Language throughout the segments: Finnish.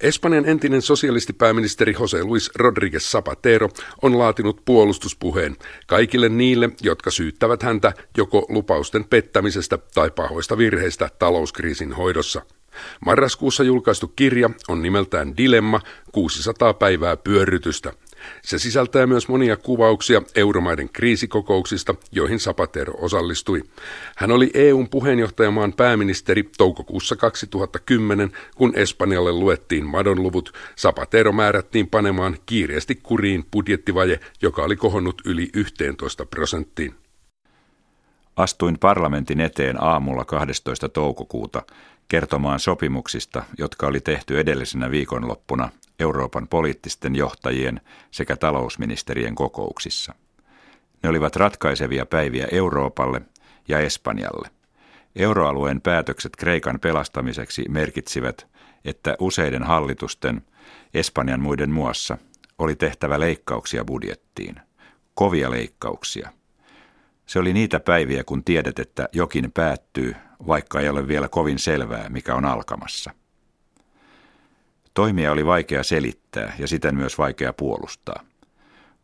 Espanjan entinen sosialistipääministeri Jose Luis Rodríguez Zapatero on laatinut puolustuspuheen kaikille niille, jotka syyttävät häntä joko lupausten pettämisestä tai pahoista virheistä talouskriisin hoidossa. Marraskuussa julkaistu kirja on nimeltään Dilemma 600 päivää pyörrytystä – se sisältää myös monia kuvauksia euromaiden kriisikokouksista, joihin Zapatero osallistui. Hän oli EUn puheenjohtajamaan pääministeri toukokuussa 2010, kun Espanjalle luettiin madonluvut. Zapatero määrättiin panemaan kiireesti kuriin budjettivaje, joka oli kohonnut yli 11 prosenttiin. Astuin parlamentin eteen aamulla 12. toukokuuta kertomaan sopimuksista, jotka oli tehty edellisenä viikonloppuna Euroopan poliittisten johtajien sekä talousministerien kokouksissa. Ne olivat ratkaisevia päiviä Euroopalle ja Espanjalle. Euroalueen päätökset Kreikan pelastamiseksi merkitsivät, että useiden hallitusten, Espanjan muiden muassa, oli tehtävä leikkauksia budjettiin. Kovia leikkauksia. Se oli niitä päiviä, kun tiedät, että jokin päättyy, vaikka ei ole vielä kovin selvää, mikä on alkamassa. Toimia oli vaikea selittää ja siten myös vaikea puolustaa.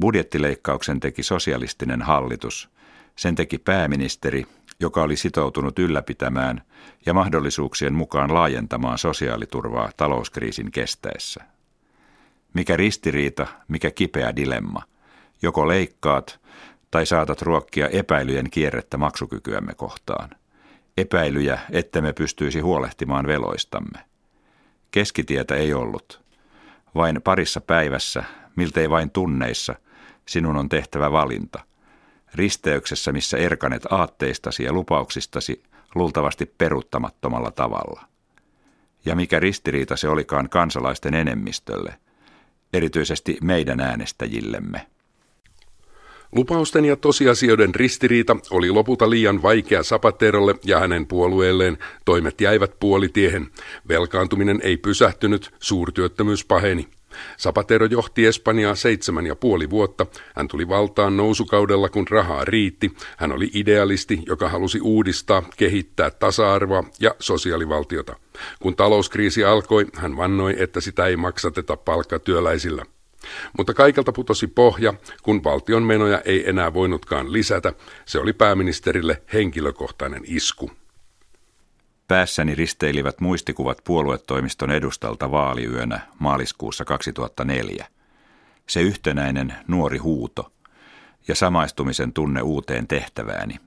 Budjettileikkauksen teki sosialistinen hallitus. Sen teki pääministeri, joka oli sitoutunut ylläpitämään ja mahdollisuuksien mukaan laajentamaan sosiaaliturvaa talouskriisin kestäessä. Mikä ristiriita, mikä kipeä dilemma. Joko leikkaat tai saatat ruokkia epäilyjen kierrettä maksukykyämme kohtaan. Epäilyjä, että me pystyisi huolehtimaan veloistamme. Keskitietä ei ollut. Vain parissa päivässä, miltei vain tunneissa, sinun on tehtävä valinta. Risteyksessä, missä erkanet aatteistasi ja lupauksistasi luultavasti peruttamattomalla tavalla. Ja mikä ristiriita se olikaan kansalaisten enemmistölle, erityisesti meidän äänestäjillemme. Lupausten ja tosiasioiden ristiriita oli lopulta liian vaikea Zapaterolle ja hänen puolueelleen. Toimet jäivät puolitiehen. Velkaantuminen ei pysähtynyt, suurtyöttömyys paheni. Zapatero johti Espanjaa seitsemän ja puoli vuotta. Hän tuli valtaan nousukaudella, kun rahaa riitti. Hän oli idealisti, joka halusi uudistaa, kehittää tasa-arvoa ja sosiaalivaltiota. Kun talouskriisi alkoi, hän vannoi, että sitä ei maksateta palkkatyöläisillä. Mutta kaikelta putosi pohja, kun valtion menoja ei enää voinutkaan lisätä. Se oli pääministerille henkilökohtainen isku. Päässäni risteilivät muistikuvat puoluetoimiston edustalta vaaliyönä maaliskuussa 2004. Se yhtenäinen nuori huuto ja samaistumisen tunne uuteen tehtävääni.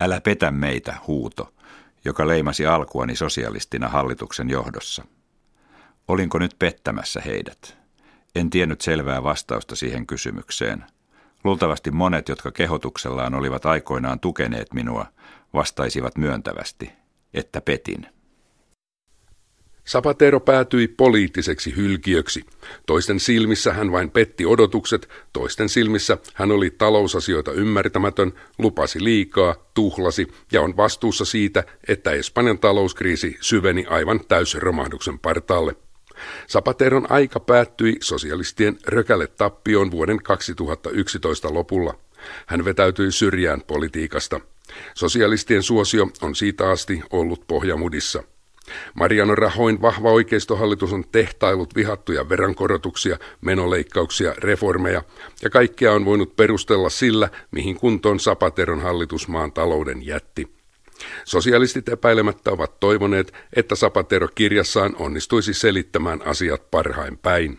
Älä petä meitä, huuto, joka leimasi alkuani sosialistina hallituksen johdossa. Olinko nyt pettämässä heidät? En tiennyt selvää vastausta siihen kysymykseen. Luultavasti monet, jotka kehotuksellaan olivat aikoinaan tukeneet minua, vastaisivat myöntävästi, että petin. Zapatero päätyi poliittiseksi hylkiöksi. Toisten silmissä hän vain petti odotukset, toisten silmissä hän oli talousasioita ymmärtämätön, lupasi liikaa, tuhlasi ja on vastuussa siitä, että Espanjan talouskriisi syveni aivan täysromahduksen partaalle. Zapateron aika päättyi sosialistien rökälle tappioon vuoden 2011 lopulla. Hän vetäytyi syrjään politiikasta. Sosialistien suosio on siitä asti ollut pohjamudissa. Mariano Rahoin vahva oikeistohallitus on tehtailut vihattuja veronkorotuksia, menoleikkauksia, reformeja ja kaikkea on voinut perustella sillä, mihin kuntoon Zapateron hallitus maan talouden jätti. Sosialistit epäilemättä ovat toivoneet, että Zapatero kirjassaan onnistuisi selittämään asiat parhain päin.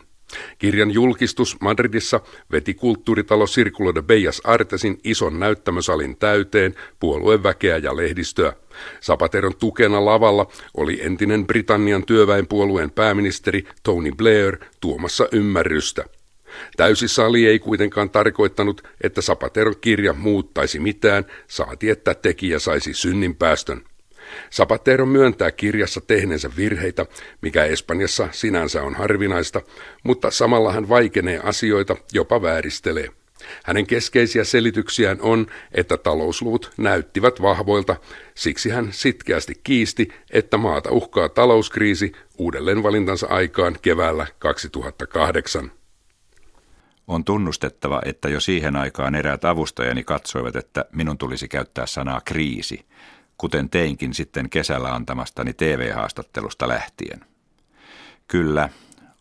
Kirjan julkistus Madridissa veti kulttuuritalo Circulo de Bellas Artesin ison näyttämösalin täyteen puolueväkeä ja lehdistöä. Zapateron tukena lavalla oli entinen Britannian työväenpuolueen pääministeri Tony Blair tuomassa ymmärrystä – Täysi sali ei kuitenkaan tarkoittanut, että Zapateron kirja muuttaisi mitään, saati että tekijä saisi synninpäästön. Zapatero myöntää kirjassa tehneensä virheitä, mikä Espanjassa sinänsä on harvinaista, mutta samalla hän vaikenee asioita, jopa vääristelee. Hänen keskeisiä selityksiään on, että talousluvut näyttivät vahvoilta, siksi hän sitkeästi kiisti, että maata uhkaa talouskriisi uudelleenvalintansa aikaan keväällä 2008. On tunnustettava, että jo siihen aikaan eräät avustajani katsoivat, että minun tulisi käyttää sanaa kriisi, kuten teinkin sitten kesällä antamastani TV-haastattelusta lähtien. Kyllä,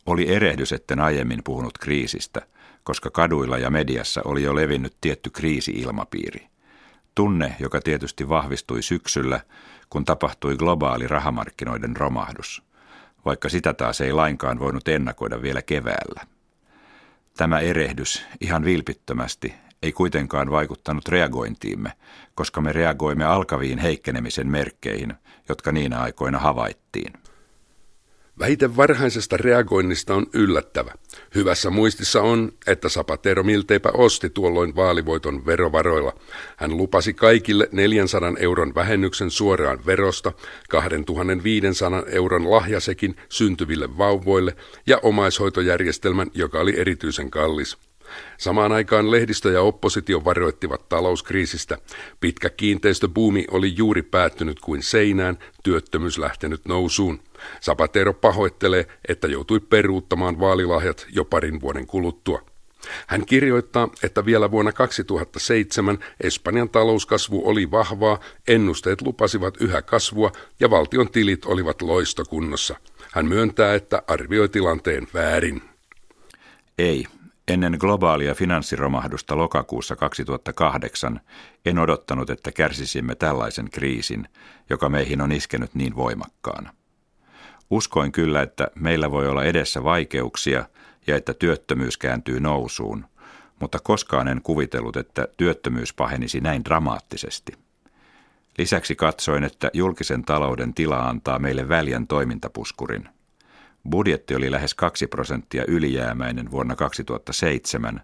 Oli erehdys, etten aiemmin puhunut kriisistä, koska kaduilla ja mediassa oli jo levinnyt tietty kriisi-ilmapiiri. Tunne, joka tietysti vahvistui syksyllä, kun tapahtui globaali rahamarkkinoiden romahdus, vaikka sitä taas ei lainkaan voinut ennakoida vielä keväällä. Tämä erehdys, ihan vilpittömästi, ei kuitenkaan vaikuttanut reagointiimme, koska me reagoimme alkaviin heikkenemisen merkkeihin, jotka niinä aikoina havaittiin. Väite varhaisesta reagoinnista on yllättävä. Hyvässä muistissa on, että Zapatero milteipä osti tuolloin vaalivoiton verovaroilla. Hän lupasi kaikille 400 euron vähennyksen suoraan verosta, 2500 euron lahjasekin syntyville vauvoille ja omaishoitojärjestelmän, joka oli erityisen kallis. Samaan aikaan lehdistö ja oppositio varoittivat talouskriisistä. Pitkä kiinteistöbuumi oli juuri päättynyt kuin seinään, työttömyys lähtenyt nousuun. Zapatero pahoittelee, että joutui peruuttamaan vaalilahjat jo parin vuoden kuluttua. Hän kirjoittaa, että vielä vuonna 2007 Espanjan talouskasvu oli vahvaa, ennusteet lupasivat yhä kasvua ja valtion tilit olivat loistokunnossa. Hän myöntää, että arvioi tilanteen väärin. Ei, Ennen globaalia finanssiromahdusta lokakuussa 2008 en odottanut, että kärsisimme tällaisen kriisin, joka meihin on iskenyt niin voimakkaana. Uskoin kyllä, että meillä voi olla edessä vaikeuksia ja että työttömyys kääntyy nousuun, mutta koskaan en kuvitellut, että työttömyys pahenisi näin dramaattisesti. Lisäksi katsoin, että julkisen talouden tila antaa meille väljän toimintapuskurin – Budjetti oli lähes 2 prosenttia ylijäämäinen vuonna 2007.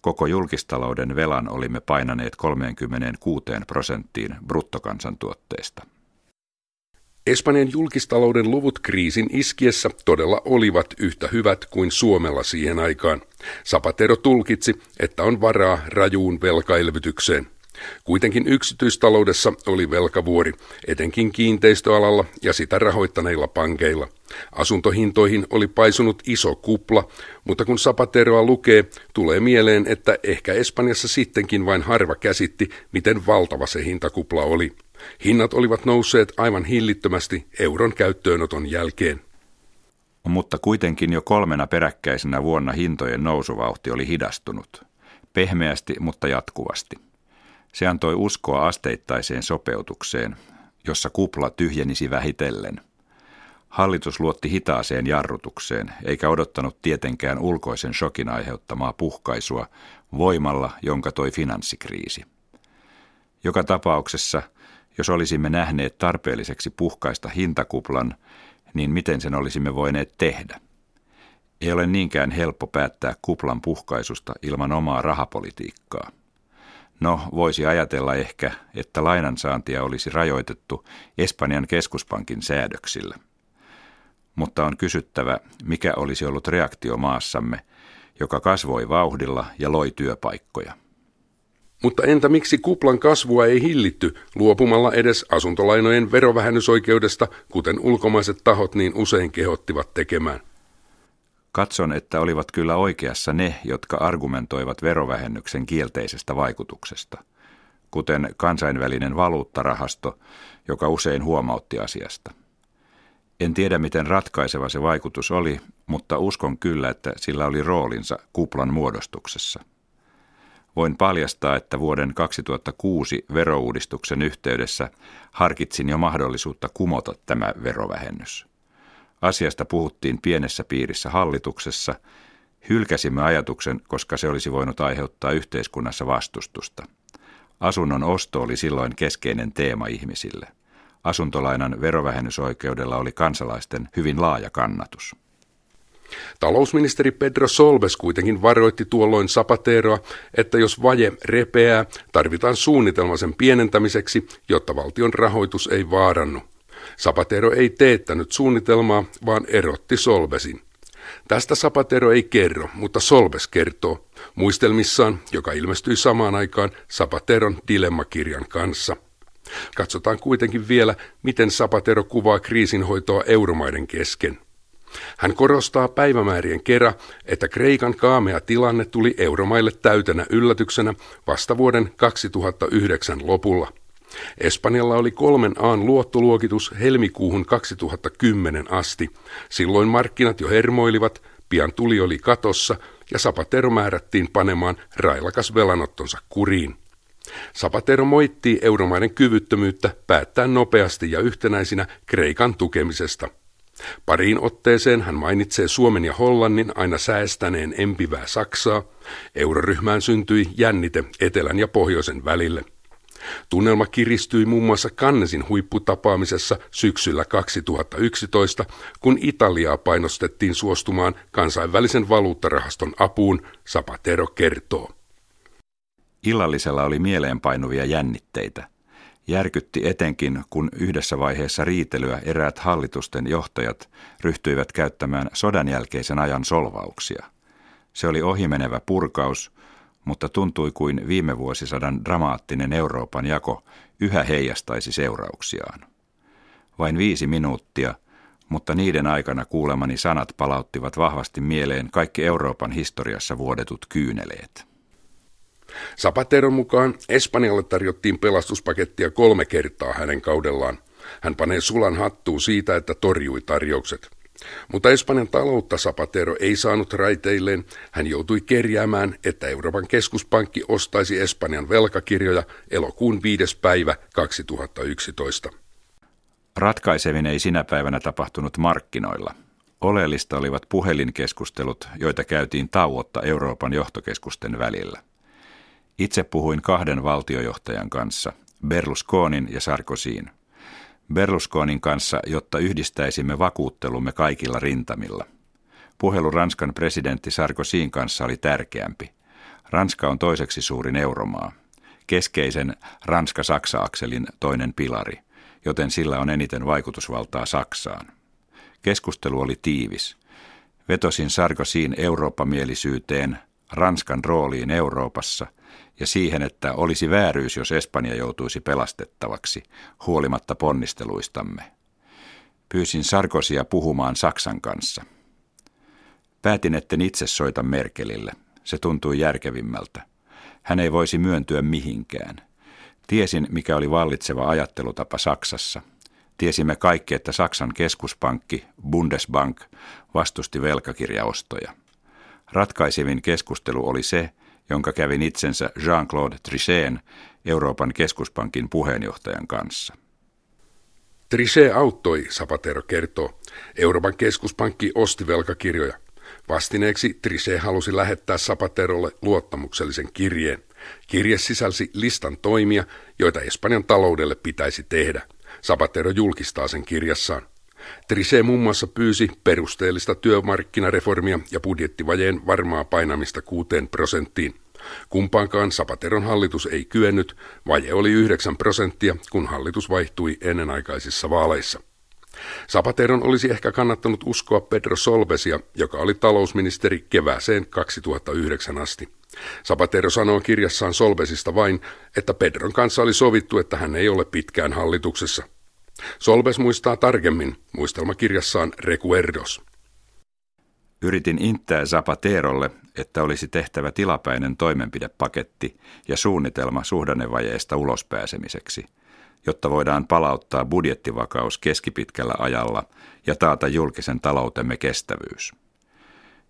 Koko julkistalouden velan olimme painaneet 36 prosenttiin bruttokansantuotteesta. Espanjan julkistalouden luvut kriisin iskiessä todella olivat yhtä hyvät kuin Suomella siihen aikaan. Zapatero tulkitsi, että on varaa rajuun velkaelvytykseen. Kuitenkin yksityistaloudessa oli velkavuori, etenkin kiinteistöalalla ja sitä rahoittaneilla pankeilla. Asuntohintoihin oli paisunut iso kupla, mutta kun Zapateroa lukee, tulee mieleen, että ehkä Espanjassa sittenkin vain harva käsitti, miten valtava se hintakupla oli. Hinnat olivat nousseet aivan hillittömästi euron käyttöönoton jälkeen. Mutta kuitenkin jo kolmena peräkkäisenä vuonna hintojen nousuvauhti oli hidastunut. Pehmeästi, mutta jatkuvasti. Se antoi uskoa asteittaiseen sopeutukseen, jossa kupla tyhjenisi vähitellen. Hallitus luotti hitaaseen jarrutukseen, eikä odottanut tietenkään ulkoisen shokin aiheuttamaa puhkaisua voimalla, jonka toi finanssikriisi. Joka tapauksessa, jos olisimme nähneet tarpeelliseksi puhkaista hintakuplan, niin miten sen olisimme voineet tehdä? Ei ole niinkään helppo päättää kuplan puhkaisusta ilman omaa rahapolitiikkaa. No, voisi ajatella ehkä, että lainansaantia olisi rajoitettu Espanjan keskuspankin säädöksillä. Mutta on kysyttävä, mikä olisi ollut reaktio maassamme, joka kasvoi vauhdilla ja loi työpaikkoja. Mutta entä miksi kuplan kasvua ei hillitty luopumalla edes asuntolainojen verovähennysoikeudesta, kuten ulkomaiset tahot niin usein kehottivat tekemään? Katson, että olivat kyllä oikeassa ne, jotka argumentoivat verovähennyksen kielteisestä vaikutuksesta, kuten kansainvälinen valuuttarahasto, joka usein huomautti asiasta. En tiedä, miten ratkaiseva se vaikutus oli, mutta uskon kyllä, että sillä oli roolinsa kuplan muodostuksessa. Voin paljastaa, että vuoden 2006 verouudistuksen yhteydessä harkitsin jo mahdollisuutta kumota tämä verovähennys. Asiasta puhuttiin pienessä piirissä hallituksessa. Hylkäsimme ajatuksen, koska se olisi voinut aiheuttaa yhteiskunnassa vastustusta. Asunnon osto oli silloin keskeinen teema ihmisille. Asuntolainan verovähennysoikeudella oli kansalaisten hyvin laaja kannatus. Talousministeri Pedro Solbes kuitenkin varoitti tuolloin Zapateroa, että jos vaje repeää, tarvitaan suunnitelma sen pienentämiseksi, jotta valtion rahoitus ei vaarannu. Zapatero ei teettänyt suunnitelmaa, vaan erotti Solbesin. Tästä Zapatero ei kerro, mutta Solbes kertoo muistelmissaan, joka ilmestyi samaan aikaan Zapateron dilemmakirjan kanssa. Katsotaan kuitenkin vielä, miten Zapatero kuvaa kriisinhoitoa euromaiden kesken. Hän korostaa päivämäärien kera, että Kreikan kaamea tilanne tuli euromaille täytenä yllätyksenä vasta vuoden 2009 lopulla – Espanjalla oli kolmen aan luottoluokitus helmikuuhun 2010 asti. Silloin markkinat jo hermoilivat, Pian tuli oli katossa ja Zapatero määrättiin panemaan railakas velanottonsa kuriin. Zapatero moittii euromaiden kyvyttömyyttä päättää nopeasti ja yhtenäisinä Kreikan tukemisesta. Pariin otteeseen hän mainitsee Suomen ja Hollannin aina säästäneen empivää Saksaa. Euroryhmään syntyi jännite etelän ja pohjoisen välille. Tunnelma kiristyi muun muassa Kannesin huipputapaamisessa syksyllä 2011, kun Italiaa painostettiin suostumaan kansainvälisen valuuttarahaston apuun, Zapatero kertoo. Illallisella oli mieleenpainuvia jännitteitä. Järkytti etenkin, kun yhdessä vaiheessa riitelyä eräät hallitusten johtajat ryhtyivät käyttämään sodan jälkeisen ajan solvauksia. Se oli ohimenevä purkaus, mutta tuntui kuin viime vuosisadan dramaattinen Euroopan jako yhä heijastaisi seurauksiaan. Vain viisi minuuttia, mutta niiden aikana kuulemani sanat palauttivat vahvasti mieleen kaikki Euroopan historiassa vuodetut kyyneleet. Zapateron mukaan Espanjalle tarjottiin pelastuspakettia kolme kertaa hänen kaudellaan. Hän panee sulan hattuun siitä, että torjui tarjoukset. Mutta Espanjan taloutta Zapatero ei saanut raiteilleen. Hän joutui kerjäämään, että Euroopan keskuspankki ostaisi Espanjan velkakirjoja elokuun 5. päivä 2011. Ratkaiseminen ei sinä päivänä tapahtunut markkinoilla. Oleellista olivat puhelinkeskustelut, joita käytiin tauotta Euroopan johtokeskusten välillä. Itse puhuin kahden valtiojohtajan kanssa, Berlusconin ja Sarkozyin. Berlusconin kanssa, jotta yhdistäisimme vakuuttelumme kaikilla rintamilla. Puhelu Ranskan presidentti Sarkozyn kanssa oli tärkeämpi. Ranska on toiseksi suurin euromaa, keskeisen Ranska-Saksa-akselin toinen pilari, joten sillä on eniten vaikutusvaltaa Saksaan. Keskustelu oli tiivis. Vetosin Sarkozyn Eurooppa-mielisyyteen, Ranskan rooliin Euroopassa – ja siihen, että olisi vääryys, jos Espanja joutuisi pelastettavaksi, huolimatta ponnisteluistamme. Pyysin Sarkosia puhumaan Saksan kanssa. Päätin, etten itse soita Merkelille. Se tuntui järkevimmältä. Hän ei voisi myöntyä mihinkään. Tiesin, mikä oli vallitseva ajattelutapa Saksassa. Tiesimme kaikki, että Saksan keskuspankki, Bundesbank, vastusti velkakirjaostoja. Ratkaisevin keskustelu oli se, jonka kävin itsensä Jean-Claude Trichetin, Euroopan keskuspankin puheenjohtajan kanssa. Trichet auttoi, Zapatero kertoo. Euroopan keskuspankki osti velkakirjoja. Vastineeksi Trichet halusi lähettää Zapaterolle luottamuksellisen kirjeen. Kirje sisälsi listan toimia, joita Espanjan taloudelle pitäisi tehdä. Zapatero julkistaa sen kirjassaan. Trise muun muassa pyysi perusteellista työmarkkinareformia ja budjettivajeen varmaa painamista kuuteen prosenttiin. Kumpaankaan Sapateron hallitus ei kyennyt, vaje oli 9 prosenttia, kun hallitus vaihtui ennenaikaisissa vaaleissa. Zapateron olisi ehkä kannattanut uskoa Pedro Solvesia, joka oli talousministeri kevääseen 2009 asti. Zapatero sanoo kirjassaan Solvesista vain, että Pedron kanssa oli sovittu, että hän ei ole pitkään hallituksessa. Solves muistaa tarkemmin muistelmakirjassaan Recuerdos. Yritin inttää Zapaterolle, että olisi tehtävä tilapäinen toimenpidepaketti ja suunnitelma suhdannevajeesta ulospääsemiseksi, jotta voidaan palauttaa budjettivakaus keskipitkällä ajalla ja taata julkisen taloutemme kestävyys.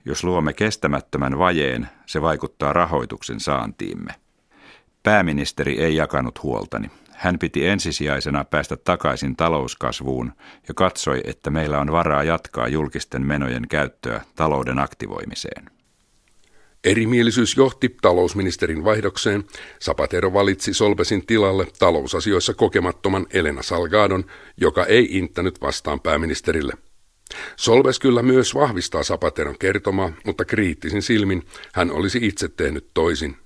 Jos luomme kestämättömän vajeen, se vaikuttaa rahoituksen saantiimme. Pääministeri ei jakanut huoltani. Hän piti ensisijaisena päästä takaisin talouskasvuun ja katsoi, että meillä on varaa jatkaa julkisten menojen käyttöä talouden aktivoimiseen. Erimielisyys johti talousministerin vaihdokseen. Zapatero valitsi Solbesin tilalle talousasioissa kokemattoman Elena Salgadon, joka ei inttänyt vastaan pääministerille. Solves kyllä myös vahvistaa Zapateron kertomaa, mutta kriittisin silmin hän olisi itse tehnyt toisin.